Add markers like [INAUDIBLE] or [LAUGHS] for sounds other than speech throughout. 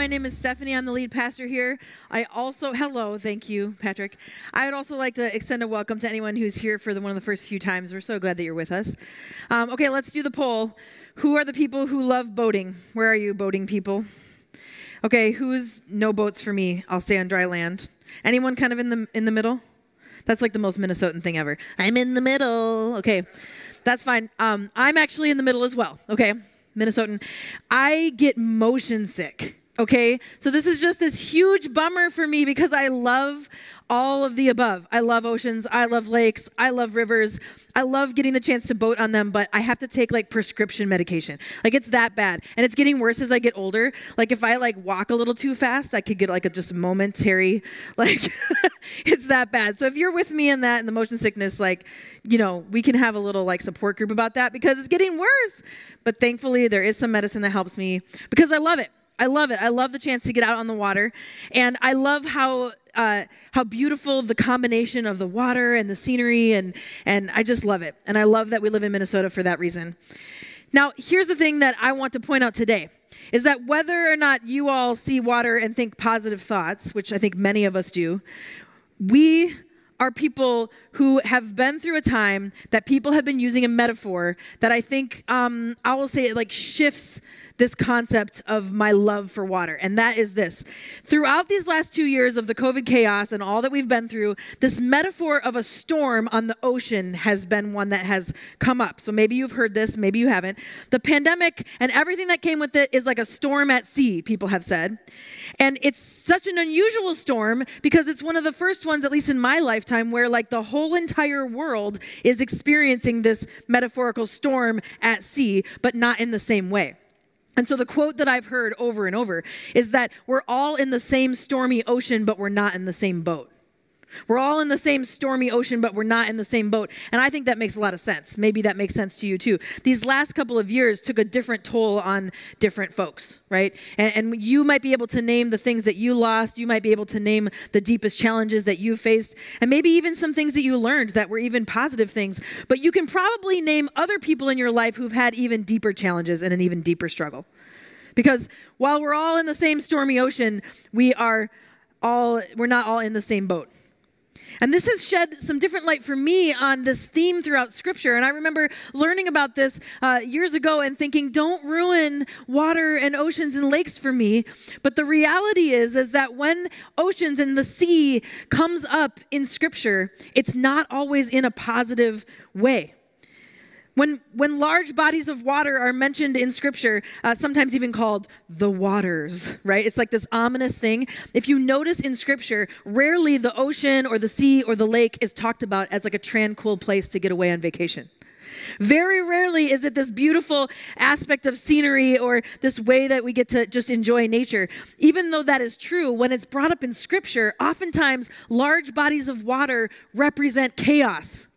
My name is Stephanie. I'm the lead pastor here. I also, hello, thank you, Patrick. I would also like to extend a welcome to anyone who's here for the, one of the first few times. We're so glad that you're with us. Um, okay, let's do the poll. Who are the people who love boating? Where are you, boating people? Okay, who's no boats for me? I'll stay on dry land. Anyone kind of in the in the middle? That's like the most Minnesotan thing ever. I'm in the middle. Okay, that's fine. Um, I'm actually in the middle as well. Okay, Minnesotan. I get motion sick. Okay, so this is just this huge bummer for me because I love all of the above. I love oceans, I love lakes, I love rivers. I love getting the chance to boat on them, but I have to take like prescription medication. Like it's that bad. And it's getting worse as I get older. Like if I like walk a little too fast, I could get like a just momentary [LAUGHS] like [LAUGHS] it's that bad. So if you're with me in that and the motion sickness like, you know, we can have a little like support group about that because it's getting worse. But thankfully there is some medicine that helps me because I love it. I love it. I love the chance to get out on the water, and I love how uh, how beautiful the combination of the water and the scenery, and and I just love it. And I love that we live in Minnesota for that reason. Now, here's the thing that I want to point out today is that whether or not you all see water and think positive thoughts, which I think many of us do, we are people who have been through a time that people have been using a metaphor that I think um, I will say it like shifts this concept of my love for water, and that is this. Throughout these last two years of the COVID chaos and all that we've been through, this metaphor of a storm on the ocean has been one that has come up. So maybe you've heard this, maybe you haven't. The pandemic and everything that came with it is like a storm at sea, people have said. And it's such an unusual storm because it's one of the first ones, at least in my lifetime, where like the whole entire world is experiencing this metaphorical storm at sea, but not in the same way. And so the quote that I've heard over and over is that we're all in the same stormy ocean, but we're not in the same boat. We're all in the same stormy ocean, but we're not in the same boat. And I think that makes a lot of sense. Maybe that makes sense to you too. These last couple of years took a different toll on different folks, right? And, and, you might be able to name the things that you lost. You might be able to name the deepest challenges that you faced, and maybe even some things that you learned that were even positive things. But you can probably name other people in your life who've had even deeper challenges and an even deeper struggle. Because while we're all in the same stormy ocean, we are all, we're not all in the same boat. And this has shed some different light for me on this theme throughout Scripture. And I remember learning about this uh, years ago and thinking, don't ruin water and oceans and lakes for me. But the reality is, is that when oceans and the sea comes up in Scripture, it's not always in a positive way. When, when large bodies of water are mentioned in scripture, uh, sometimes even called the waters, right? It's like this ominous thing. If you notice in scripture, rarely the ocean or the sea or the lake is talked about as like a tranquil place to get away on vacation. Very rarely is it this beautiful aspect of scenery or this way that we get to just enjoy nature. Even though that is true, when it's brought up in scripture, oftentimes large bodies of water represent chaos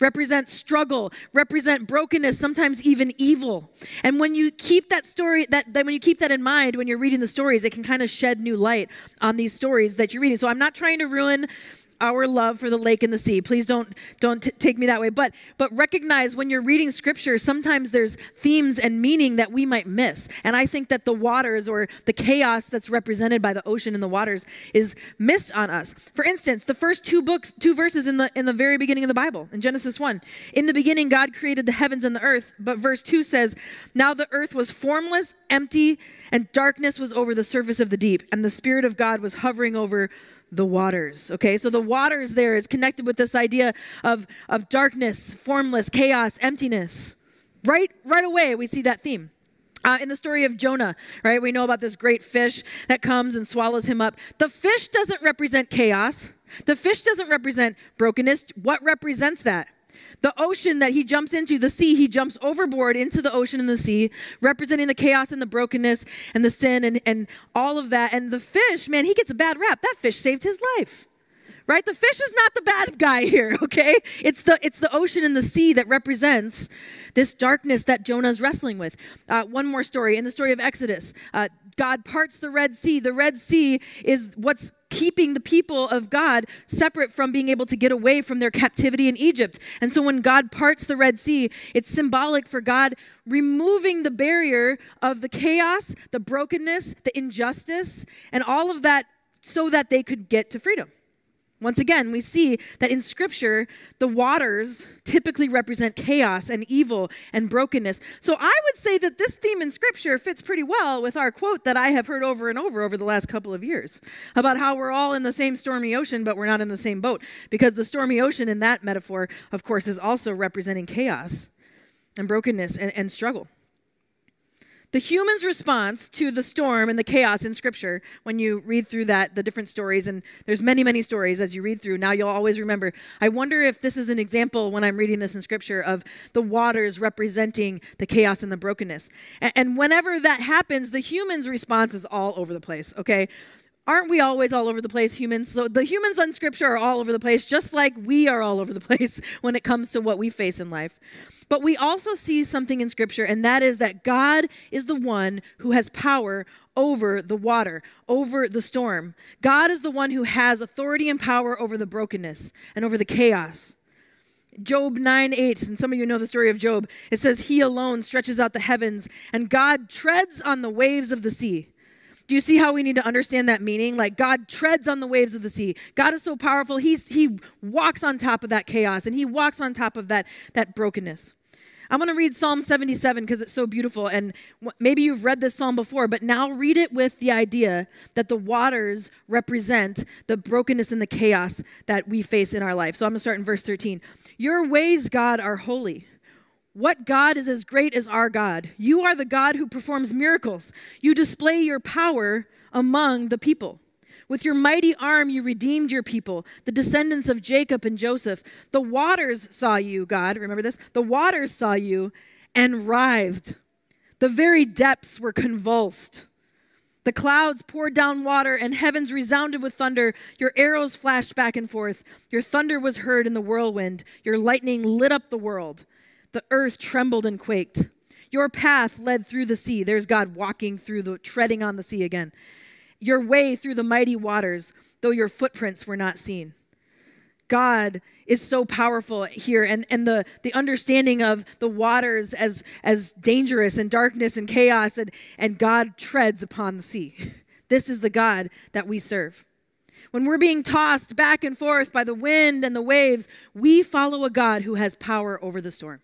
represent struggle, represent brokenness, sometimes even evil. And when you keep that story, that, that when you keep that in mind when you're reading the stories, it can kind of shed new light on these stories that you're reading. So I'm not trying to ruin our love for the lake and the sea. Please don't don't t- take me that way. But but recognize when you're reading scripture, sometimes there's themes and meaning that we might miss. And I think that the waters or the chaos that's represented by the ocean and the waters is missed on us. For instance, the first two books, two verses in the in the very beginning of the Bible, in Genesis 1. In the beginning God created the heavens and the earth, but verse 2 says, "Now the earth was formless, empty, and darkness was over the surface of the deep, and the spirit of God was hovering over the waters. Okay, so the waters there is connected with this idea of, of darkness, formless, chaos, emptiness. Right, right away, we see that theme. Uh, in the story of Jonah, right, we know about this great fish that comes and swallows him up. The fish doesn't represent chaos. The fish doesn't represent brokenness. What represents that? The ocean that he jumps into, the sea, he jumps overboard into the ocean and the sea, representing the chaos and the brokenness and the sin and, and all of that. And the fish, man, he gets a bad rap. That fish saved his life. Right? The fish is not the bad guy here, [LAUGHS] okay? It's the it's the ocean and the sea that represents this darkness that Jonah's wrestling with. Uh, one more story in the story of Exodus. Uh, God parts the Red Sea. The Red Sea is what's keeping the people of God separate from being able to get away from their captivity in Egypt. And so when God parts the Red Sea, it's symbolic for God removing the barrier of the chaos, the brokenness, the injustice, and all of that so that they could get to freedom. Once again, we see that in Scripture, the waters typically represent chaos and evil and brokenness. So I would say that this theme in Scripture fits pretty well with our quote that I have heard over and over over the last couple of years about how we're all in the same stormy ocean, but we're not in the same boat. Because the stormy ocean, in that metaphor, of course, is also representing chaos and brokenness and, and struggle. The human's response to the storm and the chaos in Scripture, when you read through that, the different stories, and there's many, many stories as you read through, now you'll always remember. I wonder if this is an example when I'm reading this in Scripture of the waters representing the chaos and the brokenness. And, and whenever that happens, the human's response is all over the place, okay? aren't we always all over the place, humans? So the humans on scripture are all over the place, just like we are all over the [LAUGHS] place when it comes to what we face in life. But we also see something in Scripture, and that is that God is the one who has power over the water, over the storm. God is the one who has authority and power over the brokenness and over the chaos. Job 9 8, and some of you know the story of Job. It says, He alone stretches out the heavens, and God treads on the waves of the sea. Do you see how we need to understand that meaning? Like God treads on the waves of the sea. God is so powerful. He's, he walks on top of that chaos and he walks on top of that, that brokenness. I'm going to read Psalm 77 because it's so beautiful. And maybe you've read this psalm before, but now read it with the idea that the waters represent the brokenness and the chaos that we face in our life. So I'm going to start in verse 13. Your ways, God, are holy. What God is as great as our God? You are the God who performs miracles. You display your power among the people. With your mighty arm, you redeemed your people, the descendants of Jacob and Joseph. The waters saw you, God. Remember this? The waters saw you and writhed. The very depths were convulsed. The clouds poured down water, and heavens resounded with thunder. Your arrows flashed back and forth. Your thunder was heard in the whirlwind. Your lightning lit up the world. The earth trembled and quaked. Your path led through the sea. There's God walking through the, treading on the sea again your way through the mighty waters, though your footprints were not seen. God is so powerful here, and, and the, the understanding of the waters as, as dangerous and darkness and chaos, and, and God treads upon the sea. [LAUGHS] This is the God that we serve. When we're being tossed back and forth by the wind and the waves, we follow a God who has power over the storm.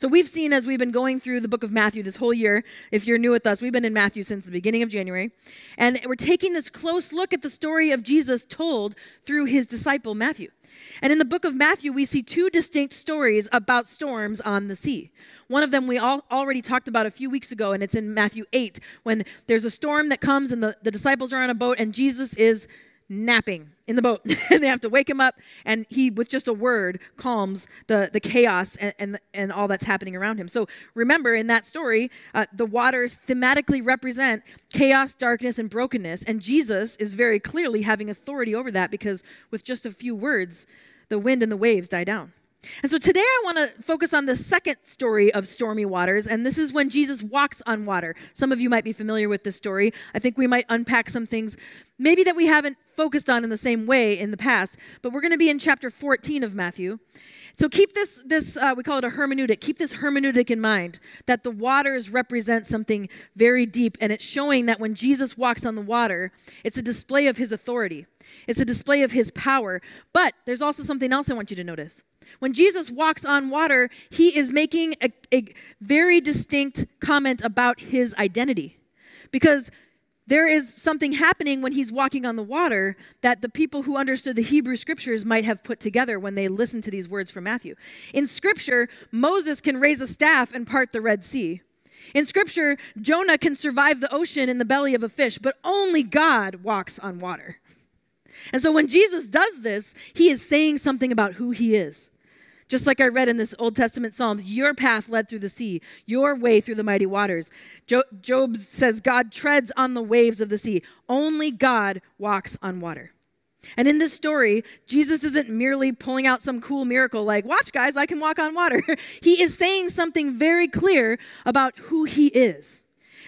So we've seen as we've been going through the book of Matthew this whole year, if you're new with us, we've been in Matthew since the beginning of January. And we're taking this close look at the story of Jesus told through his disciple Matthew. And in the book of Matthew, we see two distinct stories about storms on the sea. One of them we all already talked about a few weeks ago, and it's in Matthew 8, when there's a storm that comes and the, the disciples are on a boat, and Jesus is napping in the boat. [LAUGHS] And they have to wake him up and he with just a word calms the, the chaos and, and, and all that's happening around him. So remember in that story uh, the waters thematically represent chaos darkness and brokenness. And jesus is very clearly having authority over that because with just a few words the wind and the waves die down and so today I want to focus on the second story of stormy waters, and this is when Jesus walks on water. Some of you might be familiar with this story. I think we might unpack some things maybe that we haven't focused on in the same way in the past, but we're going to be in chapter 14 of Matthew. So keep this, this uh, we call it a hermeneutic. Keep this hermeneutic in mind that the waters represent something very deep, and it's showing that when Jesus walks on the water, it's a display of his authority, it's a display of his power. But there's also something else I want you to notice. When Jesus walks on water, he is making a, a very distinct comment about his identity. Because there is something happening when he's walking on the water that the people who understood the Hebrew scriptures might have put together when they listened to these words from Matthew. In scripture, Moses can raise a staff and part the Red Sea. In scripture, Jonah can survive the ocean in the belly of a fish, but only God walks on water. And so when Jesus does this, he is saying something about who he is. Just like I read in this Old Testament Psalms, your path led through the sea, your way through the mighty waters. Job says, God treads on the waves of the sea. Only God walks on water. And in this story, Jesus isn't merely pulling out some cool miracle like, watch, guys, I can walk on water. [LAUGHS] he is saying something very clear about who he is.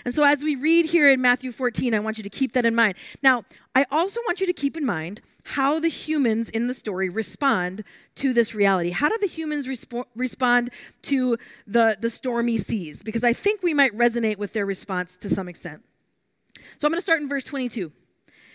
And so, as we read here in Matthew 14, I want you to keep that in mind. Now, I also want you to keep in mind how the humans in the story respond to this reality. How do the humans respo- respond to the, the stormy seas? Because I think we might resonate with their response to some extent. So, I'm going to start in verse 22,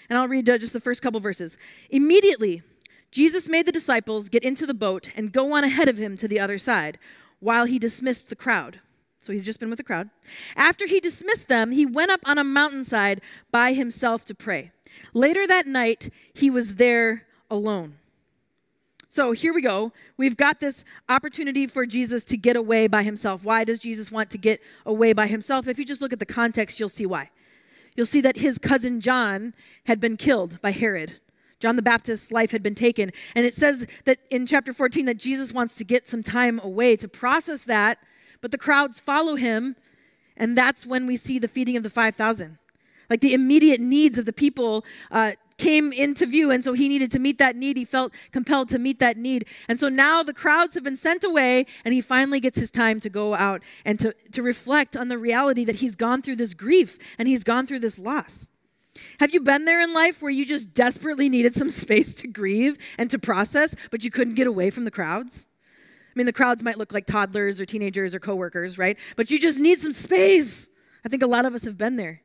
and I'll read uh, just the first couple verses. Immediately, Jesus made the disciples get into the boat and go on ahead of him to the other side while he dismissed the crowd. So he's just been with the crowd. After he dismissed them, he went up on a mountainside by himself to pray. Later that night, he was there alone. So here we go. We've got this opportunity for Jesus to get away by himself. Why does Jesus want to get away by himself? If you just look at the context, you'll see why. You'll see that his cousin John had been killed by Herod. John the Baptist's life had been taken. And it says that in chapter 14 that Jesus wants to get some time away to process that but the crowds follow him, and that's when we see the feeding of the 5,000. Like the immediate needs of the people uh, came into view, and so he needed to meet that need. He felt compelled to meet that need. And so now the crowds have been sent away, and he finally gets his time to go out and to, to reflect on the reality that he's gone through this grief and he's gone through this loss. Have you been there in life where you just desperately needed some [LAUGHS] space to grieve and to process, but you couldn't get away from the crowds? I mean, the crowds might look like toddlers or teenagers or coworkers, right? But you just need some space. I think a lot of us have been there.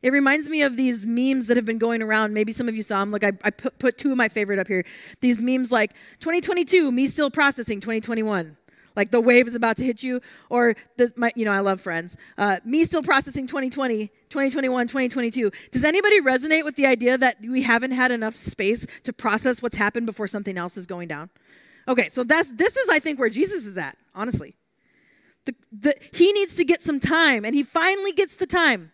It reminds me of these memes that have been going around. Maybe some of you saw them. Like I, I put, put two of my favorite up here. These memes like 2022, me still processing 2021. Like the wave is about to hit you, or the, my, you know, I love Friends. Uh, me still processing 2020, 2021, 2022. Does anybody resonate with the idea that we haven't had enough space to process what's happened before something else is going down? Okay, so that's this is I think where Jesus is at, honestly. The, the, he needs to get some time, and he finally gets the time.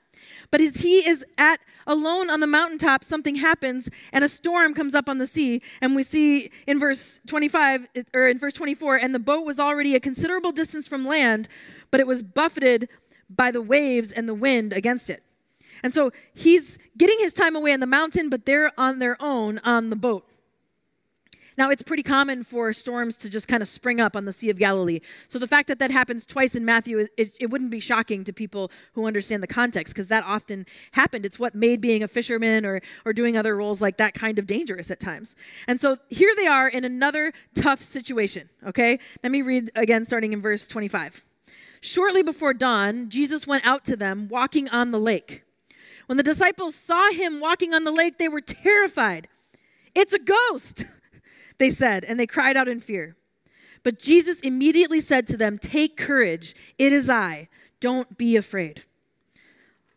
But as he is at alone on the mountaintop, something happens, and a storm comes up on the sea. And we see in verse 25 or in verse 24, and the boat was already a considerable distance from land, but it was buffeted by the waves and the wind against it. And so he's getting his time away on the mountain, but they're on their own on the boat. Now, it's pretty common for storms to just kind of spring up on the Sea of Galilee. So the fact that that happens twice in Matthew, it, it wouldn't be shocking to people who understand the context because that often happened. It's what made being a fisherman or, or doing other roles like that kind of dangerous at times. And so here they are in another tough situation, okay? Let me read again, starting in verse 25. Shortly before dawn, Jesus went out to them walking on the lake. When the disciples saw him walking on the lake, they were terrified. It's a ghost! They said, and they cried out in fear. But Jesus immediately said to them, Take courage, it is I. Don't be afraid.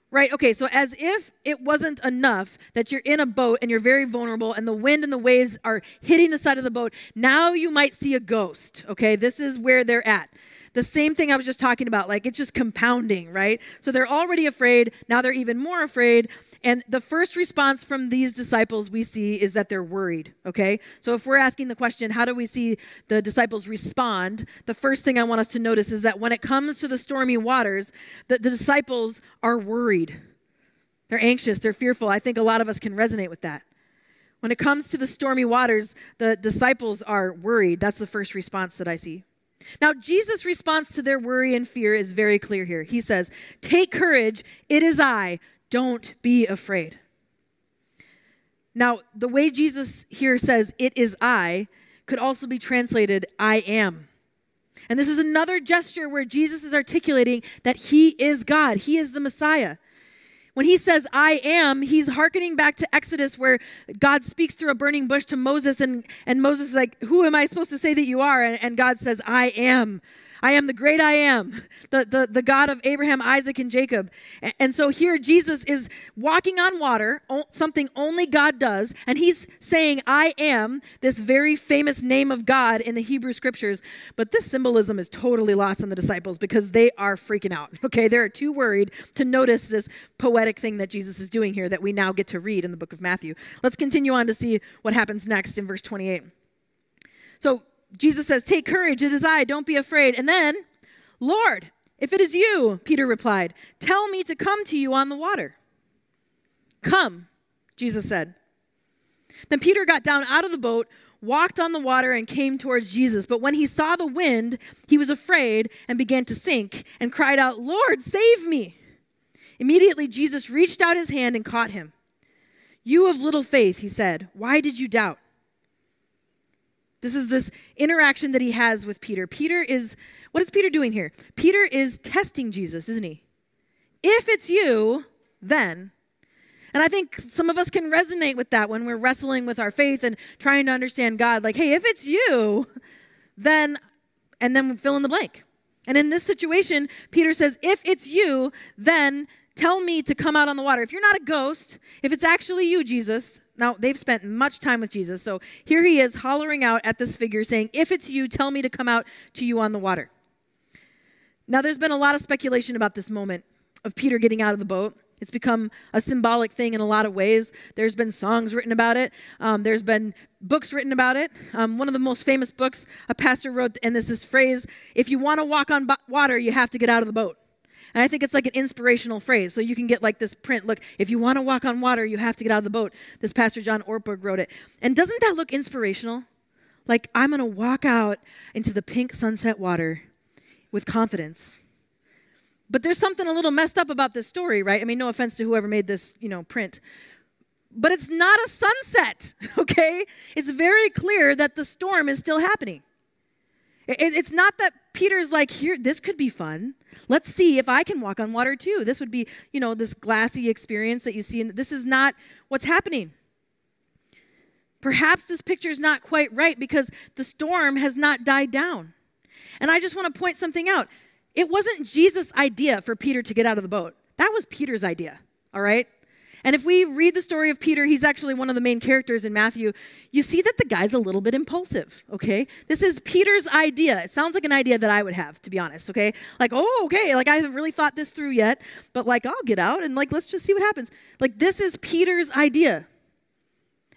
Right? Okay, so as if it wasn't enough that you're in a boat and you're very vulnerable and the wind and the waves are hitting the side of the boat, now you might see a ghost. Okay, this is where they're at. The same thing I was just talking about, like it's just compounding, right? So they're already afraid, now they're even more afraid. And the first response from these disciples we see is that they're worried, okay? So if we're asking the question, how do we see the disciples respond? The first thing I want us to notice is that when it comes to the stormy waters, the, the disciples are worried. They're anxious, they're fearful. I think a lot of us can resonate with that. When it comes to the stormy waters, the disciples are worried. That's the first response that I see. Now, Jesus' response to their worry and fear is very clear here. He says, Take courage, it is I. Don't be afraid. Now, the way Jesus here says, It is I, could also be translated, I am. And this is another gesture where Jesus is articulating that he is God, he is the Messiah. When he says, I am, he's hearkening back to Exodus where God speaks through a burning bush to Moses, and, and Moses is like, Who am I supposed to say that you are? And, and God says, I am. I am the great I am, [LAUGHS] the, the, the God of Abraham, Isaac, and Jacob. And, and so here Jesus is walking on water, something only God does, and he's saying, I am this very famous name of God in the Hebrew scriptures. But this symbolism is totally lost on the disciples because they are freaking out. [LAUGHS] Okay, they're too worried to notice this poetic thing that Jesus is doing here that we now get to read in the book of Matthew. Let's continue on to see what happens next in verse 28. So Jesus says, Take courage, it is I, don't be afraid. And then, Lord, if it is you, Peter replied, tell me to come to you on the water. Come, Jesus said. Then Peter got down out of the boat, walked on the water, and came towards Jesus. But when he saw the wind, he was afraid and began to sink and cried out, Lord, save me. Immediately, Jesus reached out his hand and caught him. You of little faith, he said, why did you doubt? This is this interaction that he has with Peter. Peter is, what is Peter doing here? Peter is testing Jesus, isn't he? If it's you, then. And I think some of us can resonate with that when we're wrestling with our faith and trying to understand God. Like, hey, if it's you, then, and then fill in the blank. And in this situation, Peter says, if it's you, then tell me to come out on the water. If you're not a ghost, if it's actually you, Jesus, now, they've spent much time with Jesus. So here he is hollering out at this figure saying, If it's you, tell me to come out to you on the water. Now, there's been a lot of speculation about this moment of Peter getting out of the boat. It's become a symbolic thing in a lot of ways. There's been songs written about it. Um, there's been books written about it. Um, one of the most famous books a pastor wrote, and this is phrase if you want to walk on water, you have to get out of the boat. And I think it's like an inspirational phrase. So you can get like this print look, if you want to walk on water, you have to get out of the boat. This Pastor John Ortberg wrote it. And doesn't that look inspirational? Like, I'm going to walk out into the pink sunset water with confidence. But there's something a little messed up about this story, right? I mean, no offense to whoever made this, you know, print. But it's not a sunset, [LAUGHS] okay? It's very clear that the storm is still happening. It's not that Peter's like, here, this could be fun. Let's see if I can walk on water too. This would be, you know, this glassy experience that you see. And this is not what's happening. Perhaps this picture is not quite right because the storm has not died down. And I just want to point something out. It wasn't Jesus' idea for Peter to get out of the boat. That was Peter's idea, all right? And if we read the story of Peter, he's actually one of the main characters in Matthew. You see that the guy's a little bit impulsive, okay? This is Peter's idea. It sounds like an idea that I would have, to be honest, okay? Like, oh, okay, like I haven't really thought this through yet, but like I'll get out and like let's just see what happens. Like this is Peter's idea.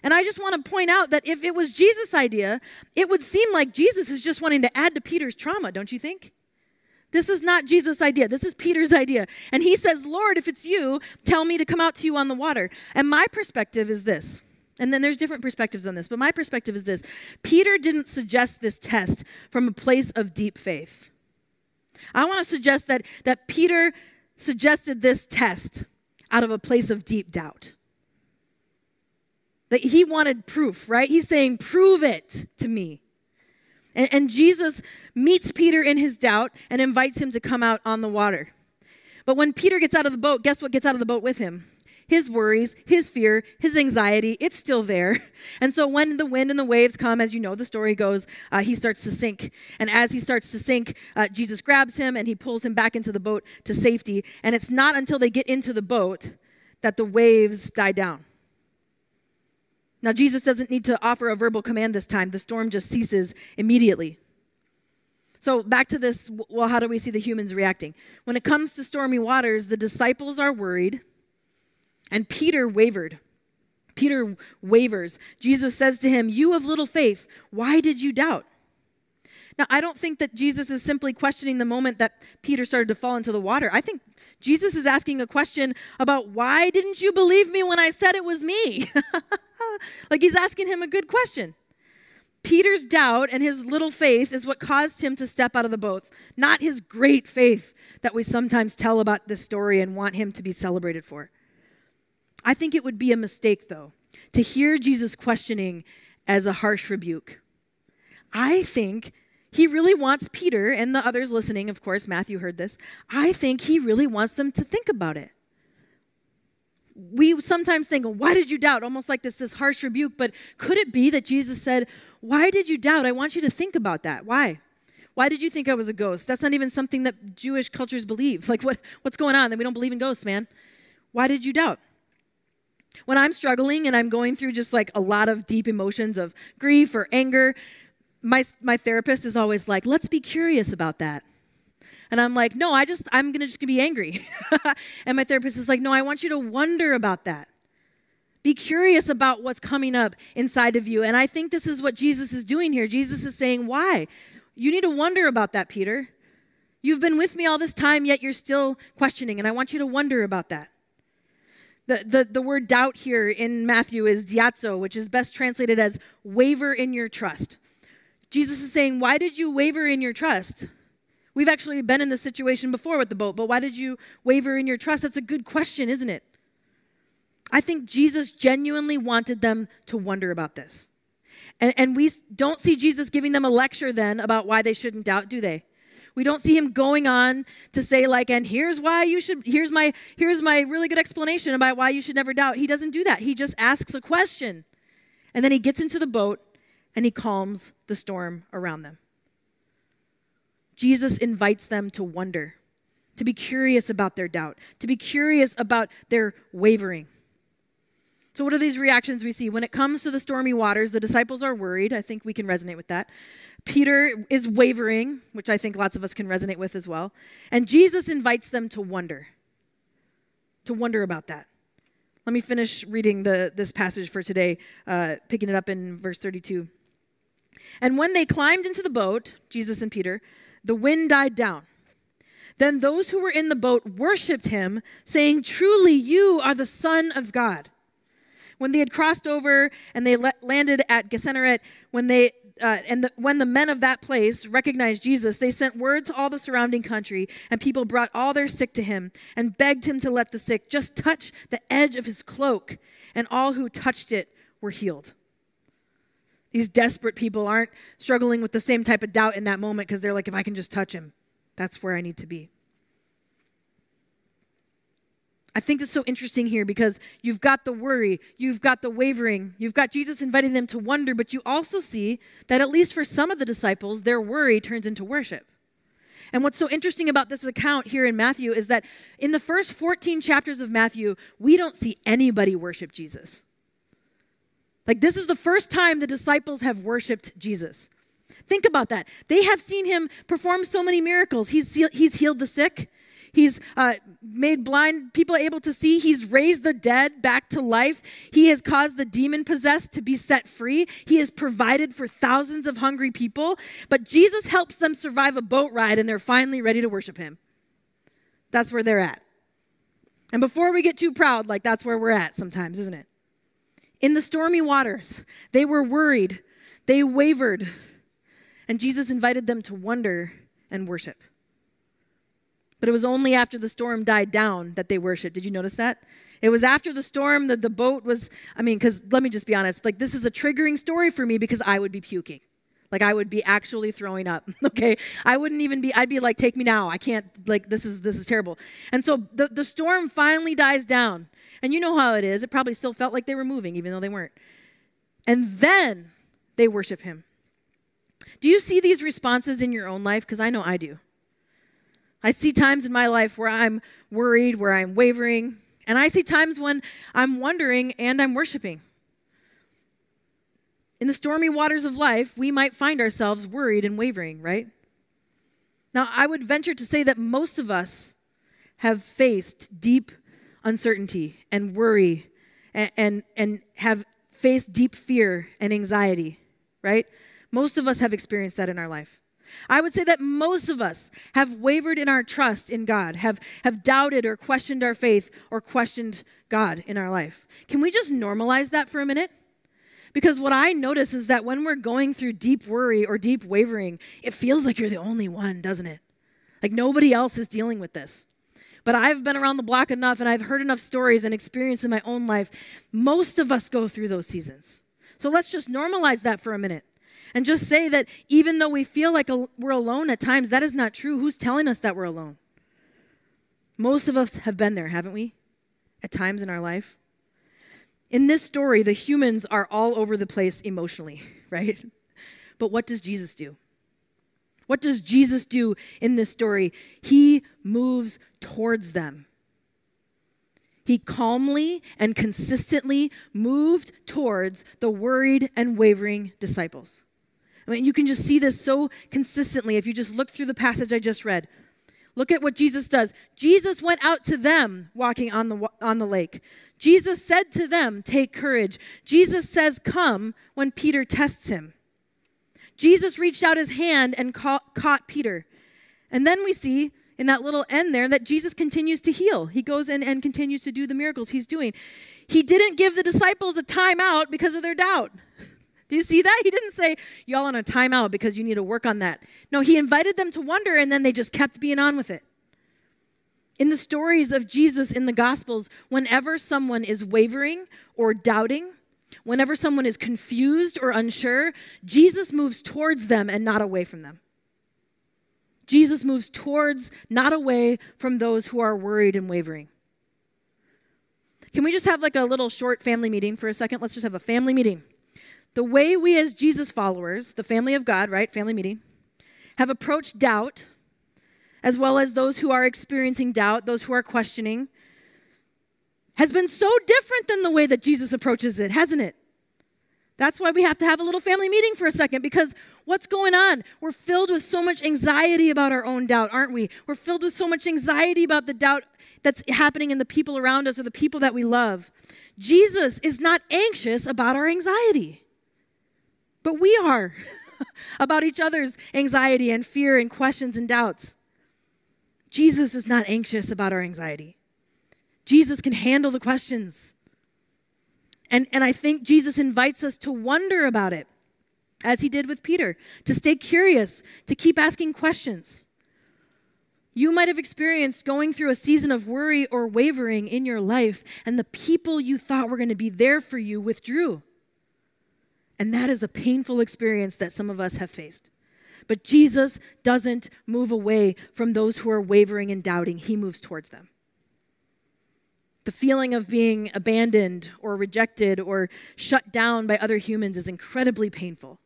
And I just want to point out that if it was Jesus' idea, it would seem like Jesus is just wanting to add to Peter's trauma, don't you think? This is not Jesus' idea. This is Peter's idea. And he says, Lord, if it's you, tell me to come out to you on the water. And my perspective is this. And then there's different perspectives on this, but my perspective is this Peter didn't suggest this test from a place of deep faith. I want to suggest that, that Peter suggested this test out of a place of deep doubt. That he wanted proof, right? He's saying, Prove it to me. And, and Jesus meets Peter in his doubt and invites him to come out on the water. But when Peter gets out of the boat, guess what gets out of the boat with him? His worries, his fear, his anxiety, it's still there. [LAUGHS] And so when the wind and the waves come, as you know, the story goes, uh, he starts to sink. And as he starts to sink, uh, Jesus grabs him and he pulls him back into the boat to safety. And it's not until they get into the boat that the waves die down. Now, Jesus doesn't need to offer a verbal command this time, the storm just ceases immediately. So, back to this well, how do we see the humans reacting? When it comes to stormy waters, the disciples are worried, and Peter wavered. Peter wavers. Jesus says to him, You of little faith, why did you doubt? Now, I don't think that Jesus is simply questioning the moment that Peter started to fall into the water. I think Jesus is asking a question about why didn't you believe me when I said it was me? [LAUGHS] [LAUGHS] like he's asking him a good question. Peter's doubt and his little faith is what caused him to step out of the boat, not his great faith that we sometimes tell about this story and want him to be celebrated for. I think it would be a mistake, though, to hear Jesus questioning as a harsh rebuke. I think he really wants Peter and the others listening, of course, Matthew heard this. I think he really wants them to think about it we sometimes think, why did you doubt? Almost like this, this harsh rebuke. But could it be that Jesus said, why did you doubt? I want you to think about that. Why? Why did you think I was a ghost? That's not even something that Jewish cultures believe. [LAUGHS] Like, what, what's going on? That we don't believe in ghosts, man. Why did you doubt? When I'm struggling and I'm going through just like a lot of deep emotions of grief or anger, my, my therapist is always like, let's be curious about that. And I'm like, no, I just, I'm going to just be angry. [LAUGHS] and my therapist is like, no, I want you to wonder about that. Be curious about what's coming up inside of you. And I think this is what Jesus is doing here. Jesus is saying, why? You need to wonder about that, Peter. You've been with me all this time, yet you're still questioning. And I want you to wonder about that. The, the, the word doubt here in Matthew is distazo, which is best translated as waver in your trust. Jesus is saying, Why did you waver in your trust? We've actually been in this situation before with the boat, but why did you waver in your trust? That's a good question, isn't it? I think Jesus genuinely wanted them to wonder about this. And, and we don't see Jesus giving them a lecture then about why they shouldn't doubt, do they? We don't see him going on to say like, and here's why you should, here's my, here's my really good explanation about why you should never doubt. He doesn't do that. He just asks a question. And then he gets into the boat and he calms the storm around them. Jesus invites them to wonder, to be curious about their doubt, to be curious about their wavering. So, what are these reactions we see? When it comes to the stormy waters, the disciples are worried. I think we can resonate with that. Peter is wavering, which I think lots of us can resonate with as well. And Jesus invites them to wonder, to wonder about that. Let me finish reading the, this passage for today, uh, picking it up in verse 32. And when they climbed into the boat, Jesus and Peter, the wind died down. Then those who were in the boat worshiped him, saying, Truly, you are the Son of God. When they had crossed over and they landed at Gennesaret, when they uh, and the, when the men of that place recognized Jesus, they sent word to all the surrounding country, and people brought all their sick to him and begged him to let the sick just touch the edge of his cloak, and all who touched it were healed. These desperate people aren't struggling with the same type of doubt in that moment because they're like, if I can just touch him, that's where I need to be. I think it's so interesting here because you've got the worry, you've got the wavering, you've got Jesus inviting them to wonder, but you also see that at least for some of the disciples, their worry turns into worship. And what's so interesting about this account here in Matthew is that in the first 14 chapters of Matthew, we don't see anybody worship Jesus. Like, this is the first time the disciples have worshiped Jesus. Think about that. They have seen him perform so many miracles. He's, he's healed the sick, He's uh, made blind people able to see. He's raised the dead back to life. He has caused the demon possessed to be set free. He has provided for thousands of hungry people. But Jesus helps them survive a boat ride, and they're finally ready to worship him. That's where they're at. And before we get too proud, like that's where we're at sometimes, isn't it? In the stormy waters, they were worried, they wavered, and Jesus invited them to wonder and worship. But it was only after the storm died down that they worshiped. Did you notice that? It was after the storm that the boat was, I mean, because let me just be honest, like this is a triggering story for me because I would be puking. Like I would be actually throwing up. [LAUGHS] Okay. I wouldn't even be, I'd be like, take me now. I can't, like, this is this is terrible. And so the, the storm finally dies down. And you know how it is. It probably still felt like they were moving, even though they weren't. And then they worship him. Do you see these responses in your own life? Because I know I do. I see times in my life where I'm worried, where I'm wavering, and I see times when I'm wondering and I'm worshiping. In the stormy waters of life, we might find ourselves worried and wavering, right? Now, I would venture to say that most of us have faced deep uncertainty and worry and, and, and have faced deep fear and anxiety, right? Most of us have experienced that in our life. I would say that most of us have wavered in our trust in God, have, have doubted or questioned our faith or questioned God in our life. Can we just normalize that for a minute? Because what I notice is that when we're going through deep worry or deep wavering, it feels like you're the only one, doesn't it? Like nobody else is dealing with this. But I've been around the block enough and I've heard enough stories and experience in my own life. Most of us go through those seasons. So let's just normalize that for a minute. And just say that even though we feel like we're alone at times, that is not true. Who's telling us that we're alone? Most of us have been there, haven't we? At times in our life. In this story, the humans are all over the place emotionally, [LAUGHS] right? But what does Jesus do? What does Jesus do in this story? He moves towards them. He calmly and consistently moved towards the worried and wavering disciples. I mean, you can just see this so consistently if you just look through the passage I just read. Look at what Jesus does. Jesus went out to them walking on the, on the lake. Jesus said to them, Take courage. Jesus says, Come when Peter tests him. Jesus reached out his hand and caught, Peter. And then we see in that little end there that Jesus continues to heal. He goes in and continues to do the miracles he's doing. He didn't give the disciples a timeout because of their doubt. Do you see that? He didn't say, y'all on a timeout because you need to work on that. No, he invited them to wonder and then they just kept being on with it. In the stories of Jesus in the Gospels, whenever someone is wavering or doubting, whenever someone is confused or unsure, Jesus moves towards them and not away from them. Jesus moves towards, not away from those who are worried and wavering. Can we just have like a little short family meeting for a second? Let's just have a family meeting. The way we, as Jesus followers, the family of God, right, family meeting, have approached doubt as well as those who are experiencing doubt, those who are questioning, has been so different than the way that Jesus approaches it, hasn't it? That's why we have to have a little family meeting for a second because what's going on? We're filled with so much anxiety about our own doubt, aren't we? We're filled with so much anxiety about the doubt that's happening in the people around us or the people that we love. Jesus is not anxious about our anxiety, but we are [LAUGHS] about each other's anxiety and fear and questions and doubts. Jesus is not anxious about our anxiety. Jesus can handle the questions. And, and I think Jesus invites us to wonder about it, as he did with Peter, to stay curious, to keep asking questions. You might have experienced going through a season of worry or wavering in your life, and the people you thought were going to be there for you withdrew. And that is a painful experience that some of us have faced. But Jesus doesn't move away from those who are wavering and doubting, he moves towards them. The feeling of being abandoned or rejected or shut down by other humans is incredibly painful.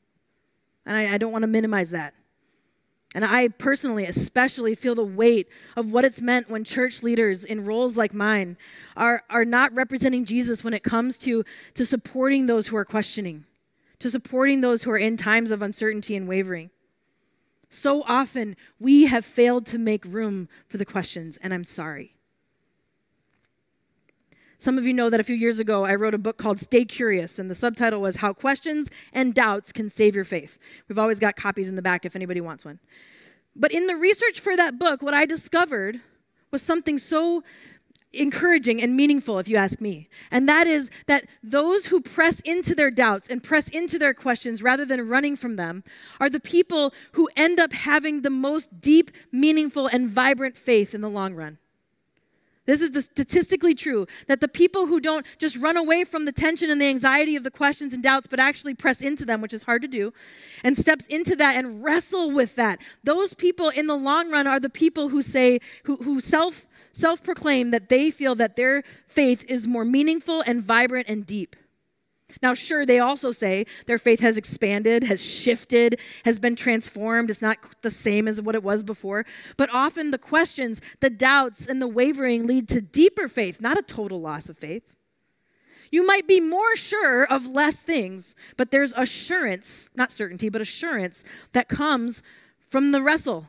And I, I don't want to minimize that. And I personally, especially, feel the weight of what it's meant when church leaders in roles like mine are, are not representing Jesus when it comes to, to supporting those who are questioning, to supporting those who are in times of uncertainty and wavering. So often we have failed to make room for the questions, and I'm sorry. Some of you know that a few years ago I wrote a book called Stay Curious, and the subtitle was How Questions and Doubts Can Save Your Faith. We've always got copies in the back if anybody wants one. But in the research for that book, what I discovered was something so encouraging and meaningful, if you ask me. And that is that those who press into their doubts and press into their questions rather than running from them are the people who end up having the most deep, meaningful, and vibrant faith in the long run. This is the statistically true that the people who don't just run away from the tension and the anxiety of the questions and doubts, but actually press into them, which is hard to do, and steps into that and wrestle with that, those people in the long run are the people who say, who, who self self proclaim that they feel that their faith is more meaningful and vibrant and deep. Now, sure, they also say their faith has expanded, has shifted, has been transformed. It's not the same as what it was before. But often the questions, the doubts, and the wavering lead to deeper faith, not a total loss of faith. You might be more sure of less things, but there's assurance, not certainty, but assurance that comes from the wrestle,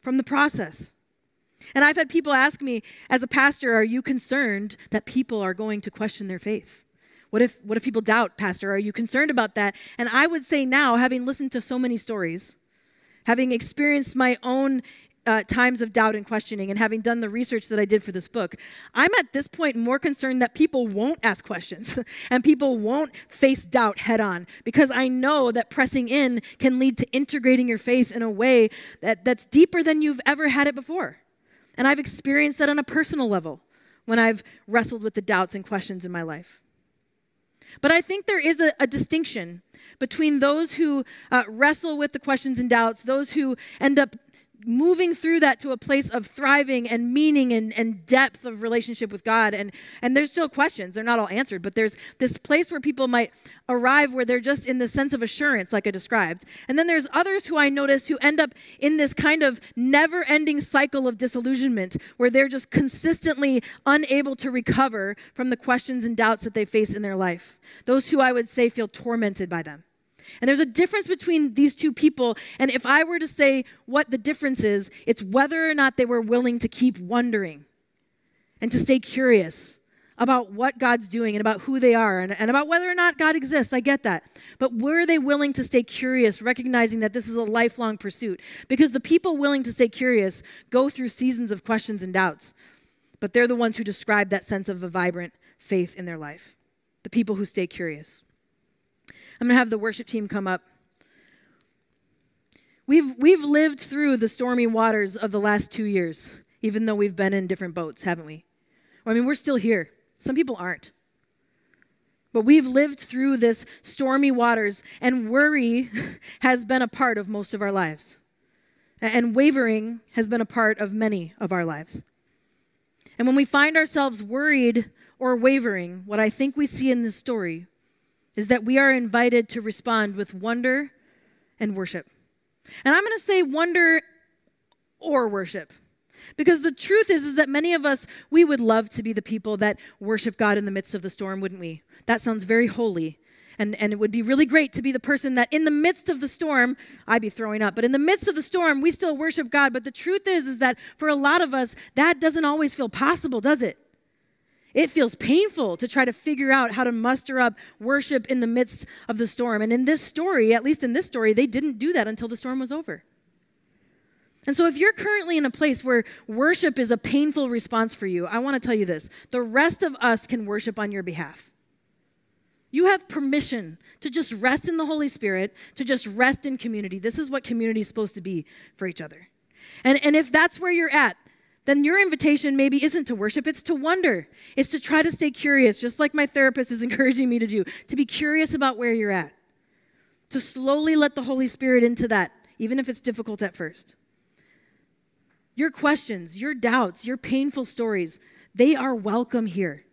from the process. And I've had people ask me, as a pastor, are you concerned that people are going to question their faith? What if, what if people doubt, Pastor? Are you concerned about that? And I would say now, having listened to so many stories, having experienced my own uh, times of doubt and questioning, and having done the research that I did for this book, I'm at this point more concerned that people won't ask questions [LAUGHS] and people won't face doubt head on because I know that pressing in can lead to integrating your faith in a way that, that's deeper than you've ever had it before. And I've experienced that on a personal level when I've wrestled with the doubts and questions in my life. But I think there is a, a distinction between those who uh, wrestle with the questions and doubts, those who end up moving through that to a place of thriving and meaning and, and depth of relationship with God. And, and there's still questions, they're not all answered, but there's this place where people might arrive where they're just in the sense of assurance, like I described. And then there's others who I notice who end up in this kind of never ending cycle of disillusionment where they're just consistently unable to recover from the questions and doubts that they face in their life. Those who I would say feel tormented by them. And there's a difference between these two people. And if I were to say what the difference is, it's whether or not they were willing to keep wondering and to stay curious about what God's doing and about who they are and, and about whether or not God exists. I get that. But were they willing to stay curious, recognizing that this is a lifelong pursuit? Because the people willing to stay curious go through seasons of questions and doubts, but they're the ones who describe that sense of a vibrant faith in their life. The people who stay curious. I'm going to have the worship team come up. We've, we've lived through the stormy waters of the last two years, even though we've been in different boats, haven't we? I mean, we're still here. Some people aren't. But we've lived through this stormy waters, and worry [LAUGHS] has been a part of most of our lives. And wavering has been a part of many of our lives. And when we find ourselves worried or wavering, what I think we see in this story is that we are invited to respond with wonder and worship. And I'm going to say wonder or worship. Because the truth is, is that many of us, we would love to be the people that worship God in the midst of the storm, wouldn't we? That sounds very holy. And, and it would be really great to be the person that in the midst of the storm, I'd be throwing up, but in the midst of the storm, we still worship God. But the truth is, is that for a lot of us, that doesn't always feel possible, does it? It feels painful to try to figure out how to muster up worship in the midst of the storm. And in this story, at least in this story, they didn't do that until the storm was over. And so, if you're currently in a place where worship is a painful response for you, I want to tell you this the rest of us can worship on your behalf. You have permission to just rest in the Holy Spirit, to just rest in community. This is what community is supposed to be for each other. And, and if that's where you're at, then your invitation maybe isn't to worship, it's to wonder. It's to try to stay curious, just like my therapist is [LAUGHS] encouraging me to do, to be curious about where you're at. To slowly let the Holy Spirit into that, even if it's difficult at first. Your questions, your doubts, your painful stories, they are welcome here.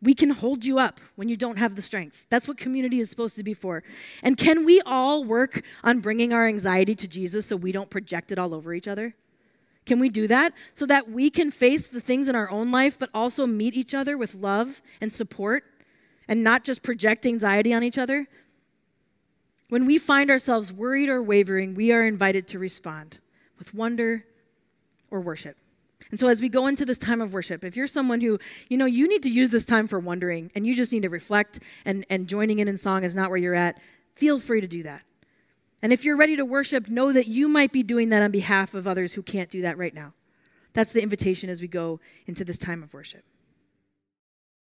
We can hold you up when you don't have the strength. That's what community is supposed to be for. And can we all work on bringing our anxiety to Jesus so we don't project it all over each other? Can we do that so that we can face the things in our own life, but also meet each other with love and support and not just project anxiety on each other? When we find ourselves worried or wavering, we are invited to respond with wonder or worship. And so, as we go into this time of worship, if you're someone who, you know, you need to use this time for wondering and you just need to reflect and, and joining in in song is not where you're at, feel free to do that. And if you're ready to worship, know that you might be doing that on behalf of others who can't do that right now. That's the invitation as we go into this time of worship.